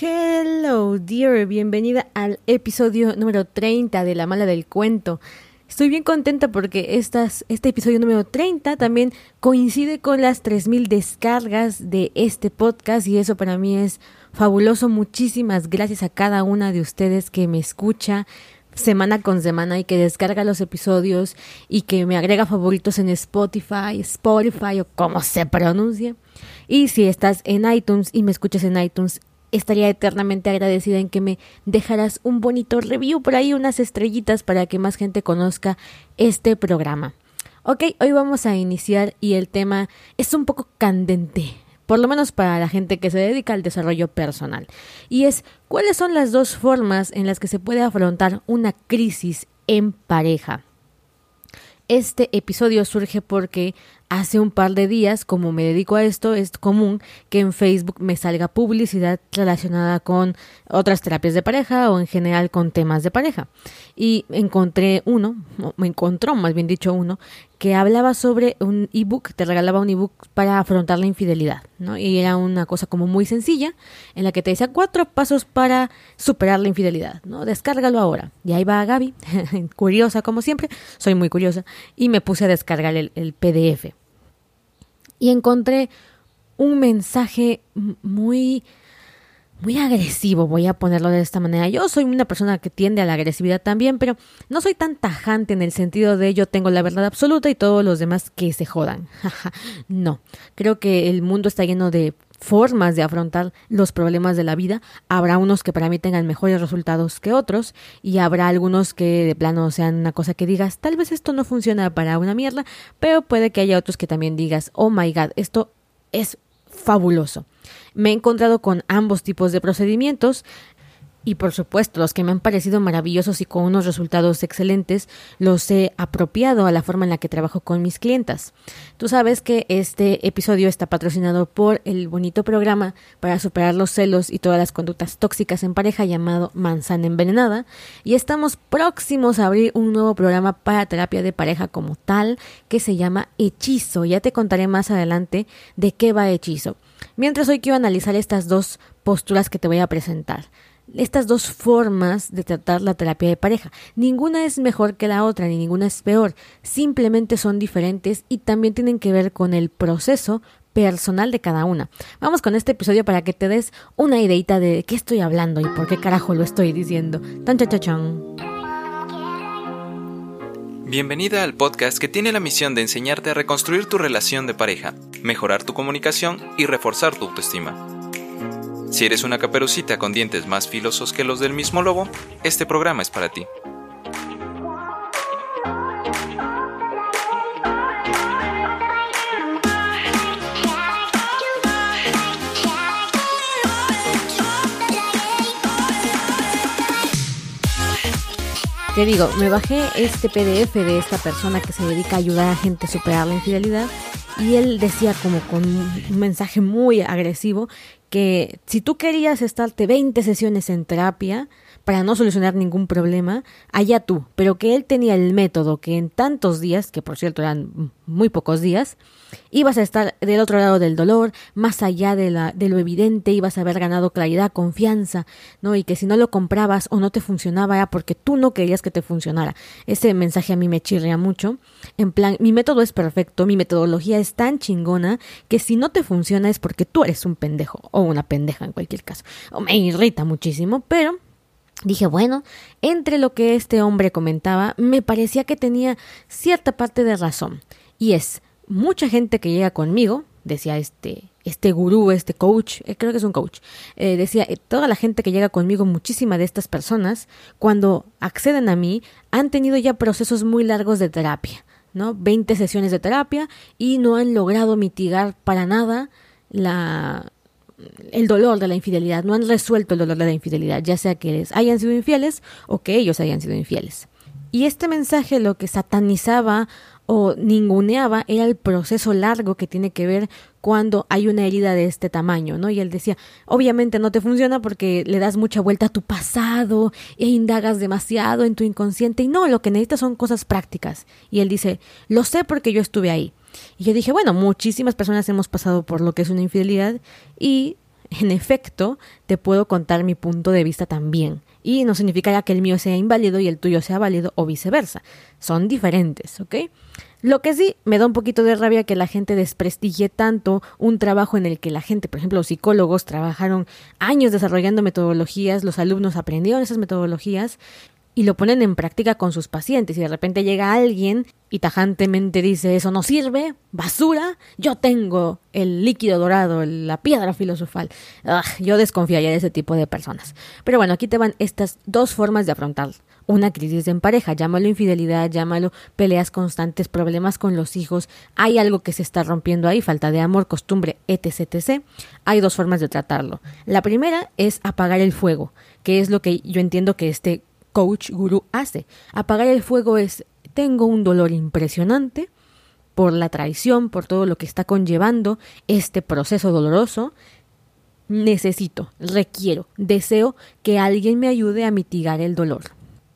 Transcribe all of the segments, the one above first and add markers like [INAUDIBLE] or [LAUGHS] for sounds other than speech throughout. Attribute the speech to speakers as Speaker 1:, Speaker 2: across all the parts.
Speaker 1: Hello, dear, bienvenida al episodio número 30 de La Mala del Cuento. Estoy bien contenta porque este episodio número 30 también coincide con las 3.000 descargas de este podcast y eso para mí es fabuloso. Muchísimas gracias a cada una de ustedes que me escucha semana con semana y que descarga los episodios y que me agrega favoritos en Spotify, Spotify o como se pronuncia. Y si estás en iTunes y me escuchas en iTunes, estaría eternamente agradecida en que me dejaras un bonito review por ahí, unas estrellitas para que más gente conozca este programa. Ok, hoy vamos a iniciar y el tema es un poco candente, por lo menos para la gente que se dedica al desarrollo personal, y es cuáles son las dos formas en las que se puede afrontar una crisis en pareja. Este episodio surge porque hace un par de días, como me dedico a esto, es común que en Facebook me salga publicidad relacionada con otras terapias de pareja o en general con temas de pareja. Y encontré uno, me encontró más bien dicho uno, que hablaba sobre un ebook, te regalaba un ebook para afrontar la infidelidad, ¿no? Y era una cosa como muy sencilla, en la que te decía cuatro pasos para superar la infidelidad, ¿no? Descárgalo ahora. Y ahí va Gaby, [LAUGHS] curiosa como siempre, soy muy curiosa, y me puse a descargar el, el PDF y encontré un mensaje muy muy agresivo, voy a ponerlo de esta manera. Yo soy una persona que tiende a la agresividad también, pero no soy tan tajante en el sentido de yo tengo la verdad absoluta y todos los demás que se jodan. [LAUGHS] no, creo que el mundo está lleno de formas de afrontar los problemas de la vida. Habrá unos que para mí tengan mejores resultados que otros y habrá algunos que de plano sean una cosa que digas, tal vez esto no funciona para una mierda, pero puede que haya otros que también digas, oh my god, esto es fabuloso. Me he encontrado con ambos tipos de procedimientos y por supuesto, los que me han parecido maravillosos y con unos resultados excelentes, los he apropiado a la forma en la que trabajo con mis clientas. Tú sabes que este episodio está patrocinado por el bonito programa para superar los celos y todas las conductas tóxicas en pareja llamado Manzana Envenenada y estamos próximos a abrir un nuevo programa para terapia de pareja como tal que se llama Hechizo. Ya te contaré más adelante de qué va Hechizo. Mientras hoy quiero analizar estas dos posturas que te voy a presentar estas dos formas de tratar la terapia de pareja. Ninguna es mejor que la otra, ni ninguna es peor. Simplemente son diferentes y también tienen que ver con el proceso personal de cada una. Vamos con este episodio para que te des una ideita de qué estoy hablando y por qué carajo lo estoy diciendo. Tan chachachán.
Speaker 2: Bienvenida al podcast que tiene la misión de enseñarte a reconstruir tu relación de pareja, mejorar tu comunicación y reforzar tu autoestima. Si eres una caperucita con dientes más filosos que los del mismo lobo, este programa es para ti.
Speaker 1: Te digo, me bajé este PDF de esta persona que se dedica a ayudar a gente a superar la infidelidad y él decía como con un mensaje muy agresivo que si tú querías estarte 20 sesiones en terapia para no solucionar ningún problema, allá tú, pero que él tenía el método que en tantos días, que por cierto eran muy pocos días, ibas a estar del otro lado del dolor, más allá de, la, de lo evidente, ibas a haber ganado claridad, confianza, ¿no? Y que si no lo comprabas o no te funcionaba era porque tú no querías que te funcionara. Ese mensaje a mí me chirrea mucho. En plan, mi método es perfecto, mi metodología es tan chingona que si no te funciona es porque tú eres un pendejo o una pendeja en cualquier caso. O me irrita muchísimo, pero Dije, bueno, entre lo que este hombre comentaba, me parecía que tenía cierta parte de razón. Y es, mucha gente que llega conmigo, decía este, este gurú, este coach, eh, creo que es un coach, eh, decía, eh, toda la gente que llega conmigo, muchísima de estas personas, cuando acceden a mí, han tenido ya procesos muy largos de terapia, ¿no? 20 sesiones de terapia y no han logrado mitigar para nada la, el dolor de la infidelidad, no han resuelto el dolor de la infidelidad, ya sea que les hayan sido infieles o que ellos hayan sido infieles. Y este mensaje lo que satanizaba o ninguneaba era el proceso largo que tiene que ver cuando hay una herida de este tamaño, ¿no? Y él decía, obviamente no te funciona porque le das mucha vuelta a tu pasado e indagas demasiado en tu inconsciente y no, lo que necesitas son cosas prácticas. Y él dice, lo sé porque yo estuve ahí. Y yo dije, bueno, muchísimas personas hemos pasado por lo que es una infidelidad y en efecto, te puedo contar mi punto de vista también. Y no significa que el mío sea inválido y el tuyo sea válido o viceversa. Son diferentes, ¿ok? Lo que sí me da un poquito de rabia que la gente desprestigie tanto un trabajo en el que la gente, por ejemplo, los psicólogos trabajaron años desarrollando metodologías, los alumnos aprendieron esas metodologías y lo ponen en práctica con sus pacientes y de repente llega alguien y tajantemente dice eso no sirve, basura, yo tengo el líquido dorado, la piedra filosofal. yo desconfiaría de ese tipo de personas. Pero bueno, aquí te van estas dos formas de afrontar una crisis en pareja, llámalo infidelidad, llámalo peleas constantes, problemas con los hijos, hay algo que se está rompiendo ahí, falta de amor, costumbre, etc, etc. Hay dos formas de tratarlo. La primera es apagar el fuego, que es lo que yo entiendo que este coach gurú hace. Apagar el fuego es tengo un dolor impresionante por la traición, por todo lo que está conllevando este proceso doloroso. Necesito, requiero, deseo que alguien me ayude a mitigar el dolor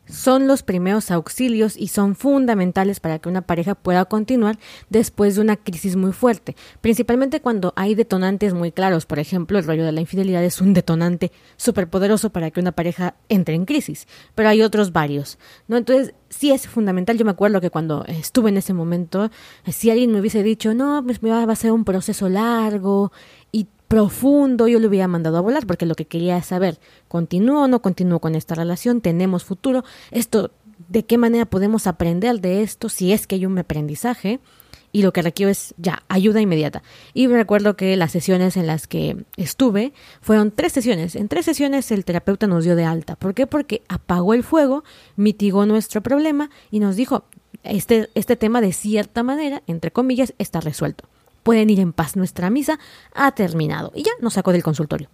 Speaker 1: son los primeros auxilios y son fundamentales para que una pareja pueda continuar después de una crisis muy fuerte, principalmente cuando hay detonantes muy claros. Por ejemplo, el rollo de la infidelidad es un detonante súper poderoso para que una pareja entre en crisis, pero hay otros varios, ¿no? Entonces, sí es fundamental. Yo me acuerdo que cuando estuve en ese momento, si alguien me hubiese dicho, no, pues va a ser un proceso largo y profundo, yo le hubiera mandado a volar porque lo que quería es saber, ¿continúo o no continúo con esta relación? ¿Tenemos futuro? Esto, ¿de qué manera podemos aprender de esto si es que hay un aprendizaje? Y lo que requiero es ya, ayuda inmediata. Y recuerdo que las sesiones en las que estuve fueron tres sesiones. En tres sesiones el terapeuta nos dio de alta. ¿Por qué? Porque apagó el fuego, mitigó nuestro problema y nos dijo, este, este tema de cierta manera, entre comillas, está resuelto pueden ir en paz, nuestra misa ha terminado. Y ya nos sacó del consultorio.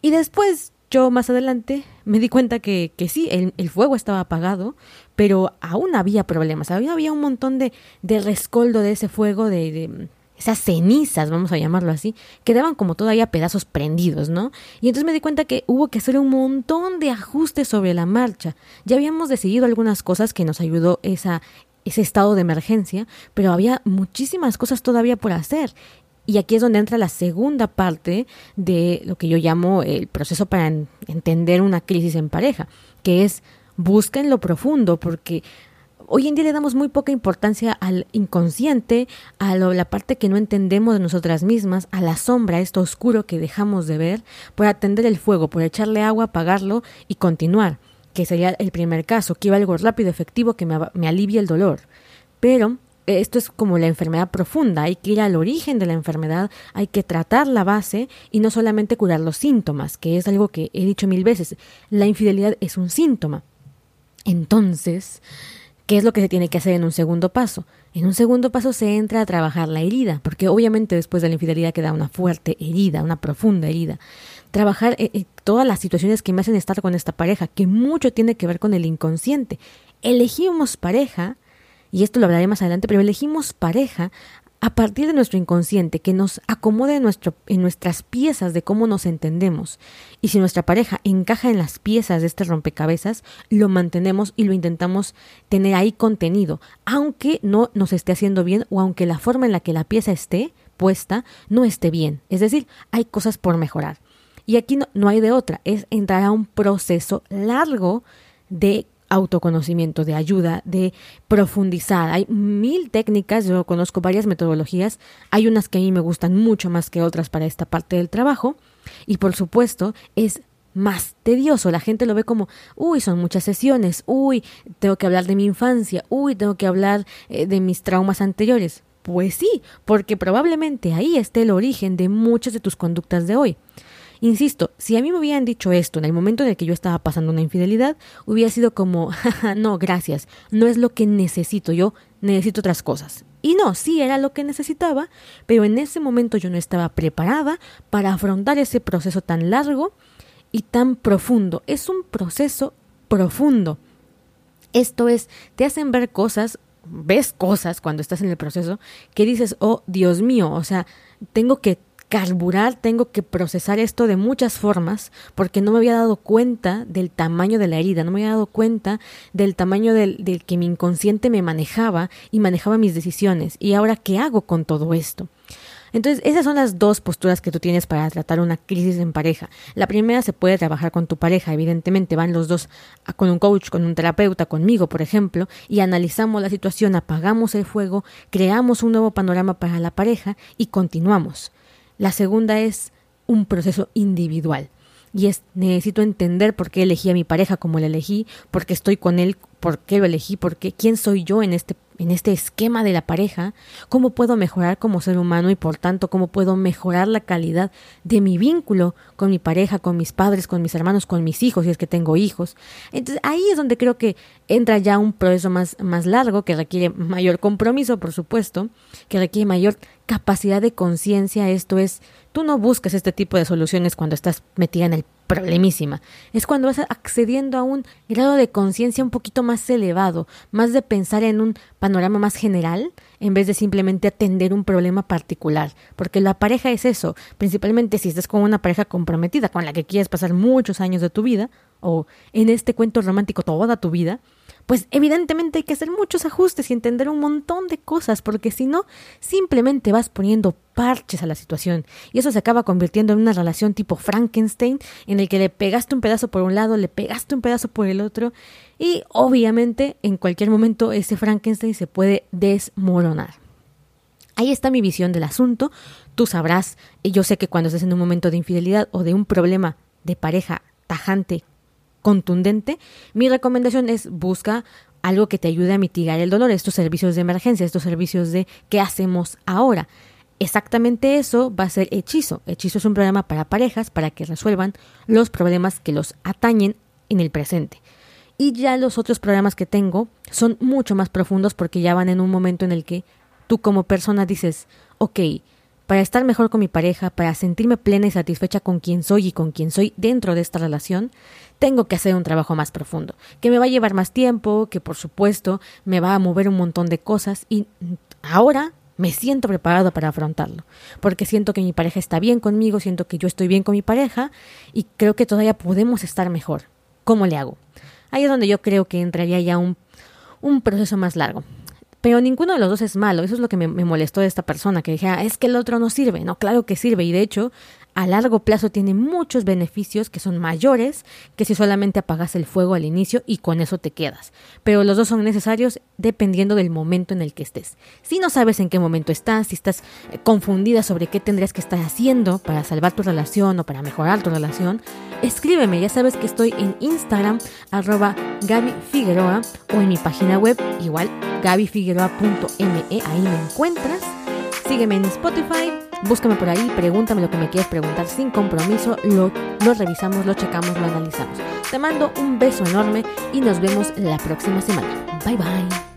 Speaker 1: Y después, yo más adelante, me di cuenta que, que sí, el, fuego estaba apagado, pero aún había problemas. Había, había un montón de, de rescoldo de ese fuego, de, de esas cenizas, vamos a llamarlo así, quedaban como todavía pedazos prendidos, ¿no? Y entonces me di cuenta que hubo que hacer un montón de ajustes sobre la marcha. Ya habíamos decidido algunas cosas que nos ayudó esa, ese estado de emergencia, pero había muchísimas cosas todavía por hacer. Y aquí es donde entra la segunda parte de lo que yo llamo el proceso para entender una crisis en pareja, que es busca en lo profundo, porque hoy en día le damos muy poca importancia al inconsciente, a la parte que no entendemos de nosotras mismas, a la sombra, esto oscuro que dejamos de ver, por atender el fuego, por echarle agua, apagarlo y continuar que sería el primer caso, quiero algo rápido, efectivo, que me, me alivie el dolor. Pero eh, esto es como la enfermedad profunda, hay que ir al origen de la enfermedad, hay que tratar la base y no solamente curar los síntomas, que es algo que he dicho mil veces, la infidelidad es un síntoma. Entonces, ¿qué es lo que se tiene que hacer en un segundo paso? En un segundo paso se entra a trabajar la herida, porque obviamente después de la infidelidad queda una fuerte herida, una profunda herida trabajar eh, eh, todas las situaciones que me hacen estar con esta pareja, que mucho tiene que ver con el inconsciente. Elegimos pareja, y esto lo hablaré más adelante, pero elegimos pareja a partir de nuestro inconsciente, que nos acomode en, nuestro, en nuestras piezas de cómo nos entendemos. Y si nuestra pareja encaja en las piezas de este rompecabezas, lo mantenemos y lo intentamos tener ahí contenido, aunque no nos esté haciendo bien o aunque la forma en la que la pieza esté puesta no esté bien. Es decir, hay cosas por mejorar. Y aquí no, hay de otra, es entrar a un proceso largo de autoconocimiento, de ayuda, de profundizar. Hay mil técnicas, yo conozco varias metodologías, hay unas que a mí me gustan mucho más que otras para esta parte del trabajo y por supuesto es más tedioso. La gente lo ve como, uy, son muchas sesiones, uy, tengo que hablar de mi infancia, uy, tengo que hablar eh, de mis traumas anteriores. Pues sí, porque probablemente ahí esté el origen de muchas de tus conductas de hoy. Insisto, si a mí me hubieran dicho esto en el momento en el que yo estaba pasando una infidelidad, hubiera sido como, [LAUGHS] no, gracias, no es lo que necesito, yo necesito otras cosas. Y no, sí era lo que necesitaba, pero en ese momento yo no estaba preparada para afrontar ese proceso tan largo y tan profundo. Es un proceso profundo. Esto es, te hacen ver cosas, ves cosas cuando estás en el proceso que dices, oh Dios mío, o sea, tengo que carburar, tengo que procesar esto de muchas formas, porque no me había dado cuenta del tamaño de la herida, no me había dado cuenta del tamaño del, que mi inconsciente me manejaba y manejaba mis decisiones. Y ahora, ¿qué hago con todo esto? Entonces, esas son las dos posturas que tú tienes para tratar una crisis en pareja. La primera se puede trabajar con tu pareja, evidentemente van los dos con un coach, con un terapeuta, conmigo, por ejemplo, y analizamos la situación, apagamos el fuego, creamos un nuevo panorama para la pareja y continuamos. La segunda es un proceso individual y es necesito entender por qué elegí a mi pareja como la elegí, por qué estoy con él, por qué lo elegí, por qué, quién soy yo en este en este esquema de la pareja, cómo puedo mejorar como ser humano y por tanto cómo puedo mejorar la calidad de mi vínculo con mi pareja, con mis padres, con mis hermanos, con mis hijos, si es que tengo hijos. Entonces ahí es donde creo que entra ya un proceso más, más largo que requiere mayor compromiso, por supuesto, que requiere mayor capacidad de conciencia. Esto es, tú no buscas este tipo de soluciones cuando estás metida en el problemísima. Es cuando vas accediendo a un grado de conciencia un poquito más elevado, más de pensar en un panorama más general, en vez de simplemente atender un problema particular. Porque la pareja es eso, principalmente si estás con una pareja comprometida, con la que quieres pasar muchos años de tu vida, o en este cuento romántico toda tu vida, pues evidentemente hay que hacer muchos ajustes y entender un montón de cosas, porque si no, simplemente vas poniendo parches a la situación y eso se acaba convirtiendo en una relación tipo Frankenstein en el que le pegaste un pedazo por un lado, le pegaste un pedazo por el otro y obviamente en cualquier momento ese Frankenstein se puede desmoronar. Ahí está mi visión del asunto, tú sabrás, y yo sé que cuando estés en un momento de infidelidad o de un problema de pareja tajante contundente, mi recomendación es busca algo que te ayude a mitigar el dolor, estos servicios de emergencia, estos servicios de ¿qué hacemos ahora? Exactamente eso va a ser Hechizo. Hechizo es un programa para parejas para que resuelvan los problemas que los atañen en el presente. Y ya los otros programas que tengo son mucho más profundos porque ya van en un momento en el que tú como persona dices, ok, para estar mejor con mi pareja, para sentirme plena y satisfecha con quien soy y con quien soy dentro de esta relación, tengo que hacer un trabajo más profundo, que me va a llevar más tiempo, que por supuesto me va a mover un montón de cosas y ahora me siento preparado para afrontarlo, porque siento que mi pareja está bien conmigo, siento que yo estoy bien con mi pareja y creo que todavía podemos estar mejor. ¿Cómo le hago? Ahí es donde yo creo que entraría ya un, un proceso más largo. Pero ninguno de los dos es malo. Eso es lo que me, molestó de esta persona, que dije, ah, es que el otro no sirve. No, claro que sirve. Y de hecho, a largo plazo tiene muchos beneficios que son mayores que si solamente apagas el fuego al inicio y con eso te quedas. Pero los dos son necesarios dependiendo del momento en el que estés. Si no sabes en qué momento estás, si estás eh, confundida sobre qué tendrías que estar haciendo para salvar tu relación o para mejorar tu relación, escríbeme. Ya sabes que estoy en Instagram, arroba Gaby Figueroa, o en mi página web, igual gabyfigueroa.me, ahí me encuentras. Sígueme en Spotify, búscame por ahí, pregúntame lo que me quieres preguntar sin compromiso, lo, lo revisamos, lo checamos, lo analizamos. Te mando un beso enorme y nos vemos la próxima semana. Bye bye.